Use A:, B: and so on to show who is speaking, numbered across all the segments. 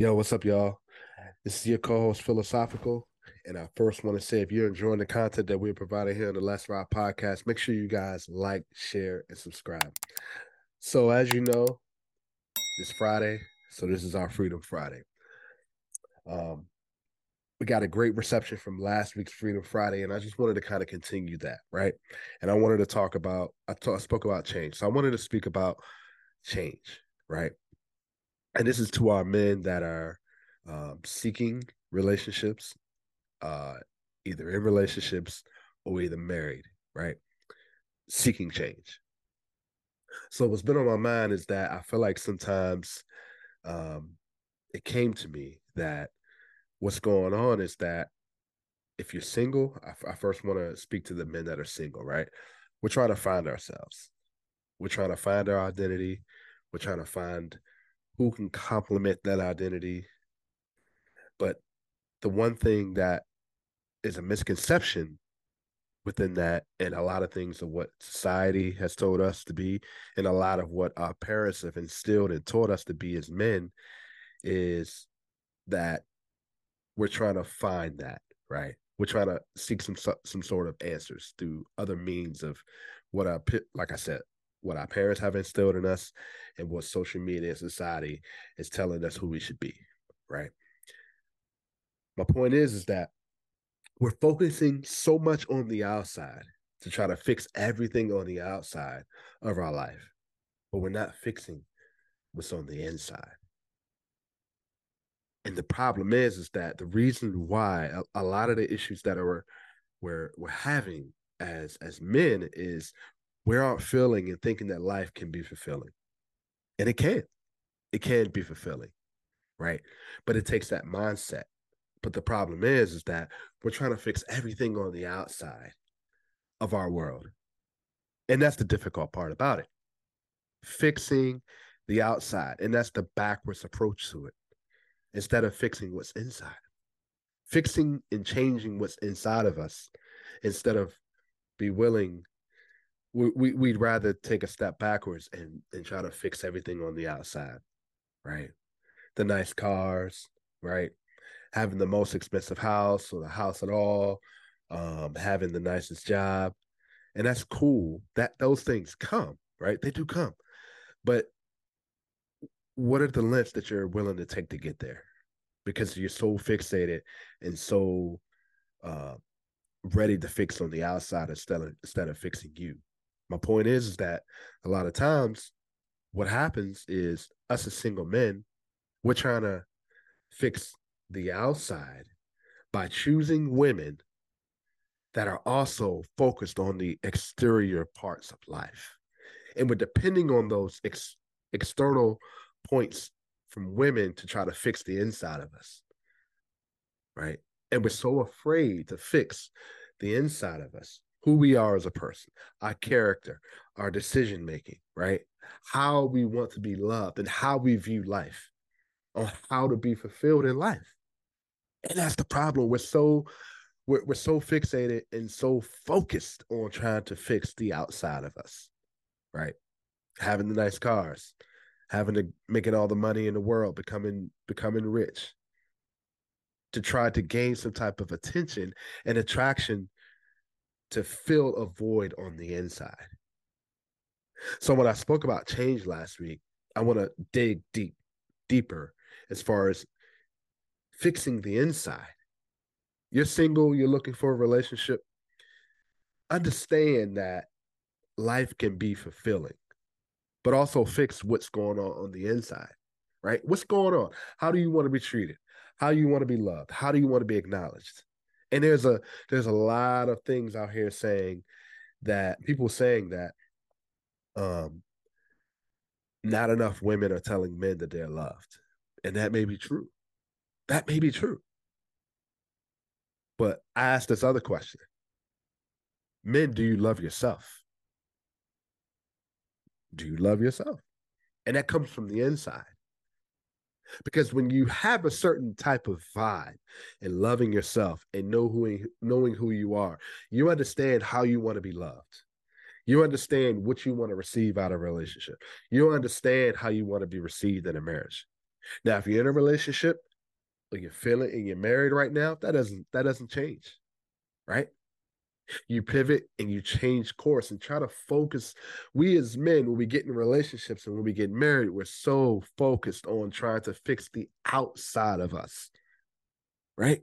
A: Yo, what's up, y'all? This is your co-host Philosophical, and I first want to say if you're enjoying the content that we're providing here on the Let's Rap podcast, make sure you guys like, share, and subscribe. So, as you know, it's Friday, so this is our Freedom Friday. Um, we got a great reception from last week's Freedom Friday, and I just wanted to kind of continue that, right? And I wanted to talk about I, talk, I spoke about change, so I wanted to speak about change, right? And this is to our men that are um, seeking relationships, uh, either in relationships or either married, right? Seeking change. So what's been on my mind is that I feel like sometimes um, it came to me that what's going on is that if you're single, I, I first want to speak to the men that are single, right? We're trying to find ourselves. We're trying to find our identity. We're trying to find who can complement that identity. But the one thing that is a misconception within that, and a lot of things of what society has told us to be, and a lot of what our parents have instilled and taught us to be as men, is that we're trying to find that, right? We're trying to seek some some sort of answers through other means of what our like I said, what our parents have instilled in us and what social media and society is telling us who we should be, right? My point is is that we're focusing so much on the outside to try to fix everything on the outside of our life, but we're not fixing what's on the inside. And the problem is, is that the reason why a, a lot of the issues that are we're we're having as as men is we aren't feeling and thinking that life can be fulfilling. And it can. It can be fulfilling. Right. But it takes that mindset. But the problem is, is that we're trying to fix everything on the outside of our world. And that's the difficult part about it. Fixing the outside. And that's the backwards approach to it. Instead of fixing what's inside. Fixing and changing what's inside of us instead of be willing we, we we'd rather take a step backwards and and try to fix everything on the outside, right? The nice cars, right? Having the most expensive house or the house at all, um, having the nicest job, and that's cool. That those things come, right? They do come, but what are the lengths that you're willing to take to get there? Because you're so fixated and so uh, ready to fix on the outside instead of instead of fixing you my point is, is that a lot of times what happens is us as single men, we're trying to fix the outside by choosing women that are also focused on the exterior parts of life. And we're depending on those ex- external points from women to try to fix the inside of us. Right. And we're so afraid to fix the inside of us who we are as a person, our character, our decision making, right? How we want to be loved and how we view life, on how to be fulfilled in life. And that's the problem. We're so we're, we're so fixated and so focused on trying to fix the outside of us, right? Having the nice cars, having to making all the money in the world, becoming becoming rich, to try to gain some type of attention and attraction to fill a void on the inside. So when I spoke about change last week, I want to dig deep, deeper as far as fixing the inside. You're single, you're looking for a relationship. Understand that life can be fulfilling, but also fix what's going on on the inside, right? What's going on? How do you want to be treated? How do you want to be loved? How do you want to be acknowledged? And there's a there's a lot of things out here saying that people saying that um not enough women are telling men that they're loved. And that may be true. That may be true. But i ask this other question. Men do you love yourself? Do you love yourself? And that comes from the inside because when you have a certain type of vibe and loving yourself and know who knowing who you are you understand how you want to be loved. You understand what you want to receive out of a relationship. You understand how you want to be received in a marriage. Now, if you're in a relationship or you're feeling and you're married right now, that doesn't that doesn't change, right? You pivot and you change course and try to focus. We as men, when we get in relationships and when we get married, we're so focused on trying to fix the outside of us, right?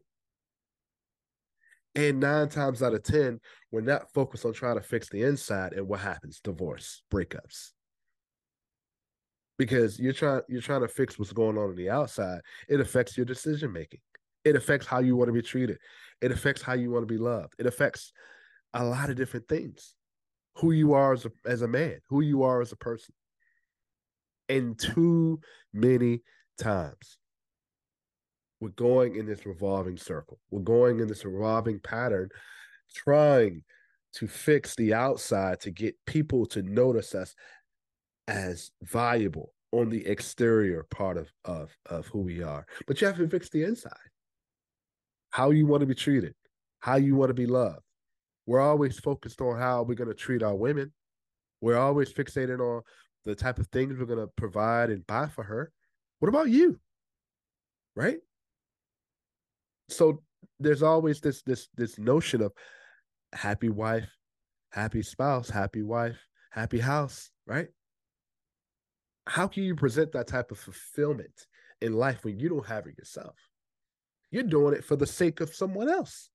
A: And nine times out of 10, we're not focused on trying to fix the inside. And what happens? Divorce, breakups. Because you're trying you're trying to fix what's going on on the outside. It affects your decision making. It affects how you want to be treated. It affects how you want to be loved. It affects a lot of different things. Who you are as a, as a man, who you are as a person. And too many times, we're going in this revolving circle. We're going in this revolving pattern, trying to fix the outside to get people to notice us as valuable on the exterior part of, of, of who we are. But you have to fix the inside. How you want to be treated, how you want to be loved. We're always focused on how we're going to treat our women. We're always fixated on the type of things we're going to provide and buy for her. What about you? Right? so there's always this this this notion of happy wife, happy spouse, happy wife, happy house, right? How can you present that type of fulfillment in life when you don't have it yourself? You're doing it for the sake of someone else.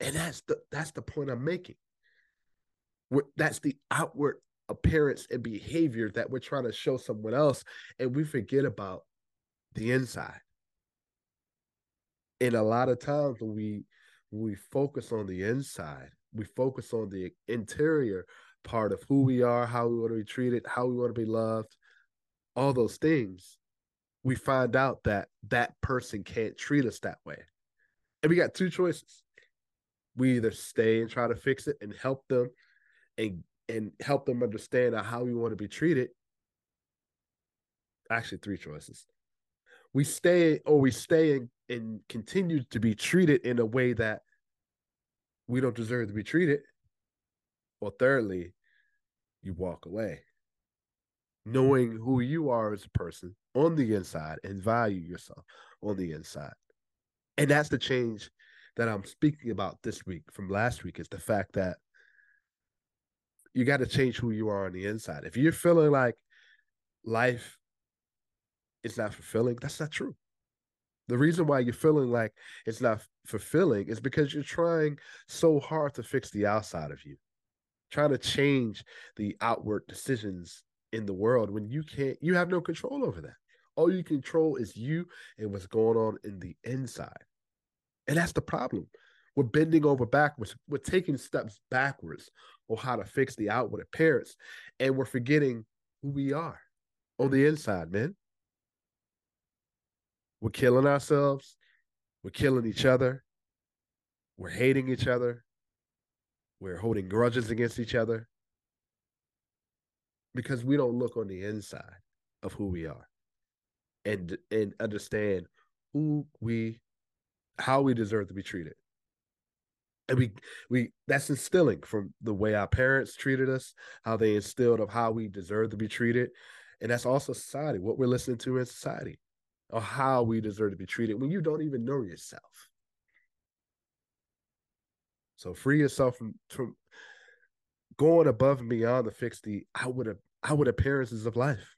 A: And that's the that's the point I'm making. That's the outward appearance and behavior that we're trying to show someone else, and we forget about the inside. And a lot of times when we we focus on the inside. We focus on the interior part of who we are how we want to be treated how we want to be loved all those things. We find out that that person can't treat us that way. And we got two choices we either stay and try to fix it and help them and and help them understand how we want to be treated actually three choices we stay or we stay and, and continue to be treated in a way that we don't deserve to be treated. Or thirdly, you walk away. Knowing who you are as a person on the inside and value yourself on the inside. And that's the change that I'm speaking about this week from last week is the fact that you got to change who you are on the inside. If you're feeling like life is not fulfilling, that's not true. The reason why you're feeling like it's not fulfilling is because you're trying so hard to fix the outside of you, trying to change the outward decisions in the world when you can't, you have no control over that. All you control is you and what's going on in the inside. And that's the problem. We're bending over backwards. We're taking steps backwards on how to fix the outward appearance. And we're forgetting who we are on the inside, man. We're killing ourselves. We're killing each other. We're hating each other. We're holding grudges against each other because we don't look on the inside of who we are and and understand who we how we deserve to be treated and we we that's instilling from the way our parents treated us how they instilled of how we deserve to be treated and that's also society what we're listening to in society or how we deserve to be treated when you don't even know yourself. So free yourself from, from going above and beyond to fix the outward outward appearances of life.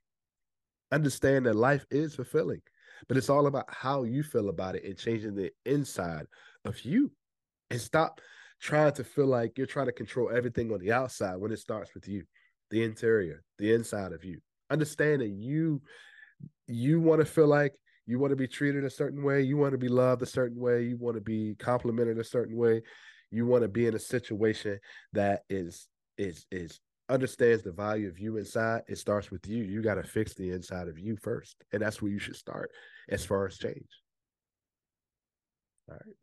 A: Understand that life is fulfilling, but it's all about how you feel about it and changing the inside of you. And stop trying to feel like you're trying to control everything on the outside when it starts with you, the interior, the inside of you. Understand that you you want to feel like you want to be treated a certain way, you want to be loved a certain way, you want to be complimented a certain way, you want to be in a situation that is is is understands the value of you inside, it starts with you. You got to fix the inside of you first. And that's where you should start as far as change. All right.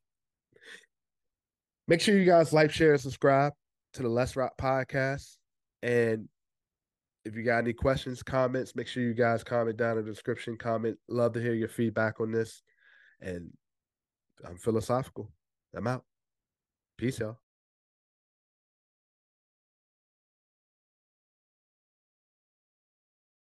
A: Make sure you guys like, share, and subscribe to the Let's Rap podcast. And if you got any questions, comments, make sure you guys comment down in the description. Comment. Love to hear your feedback on this. And I'm philosophical. I'm out. Peace, y'all.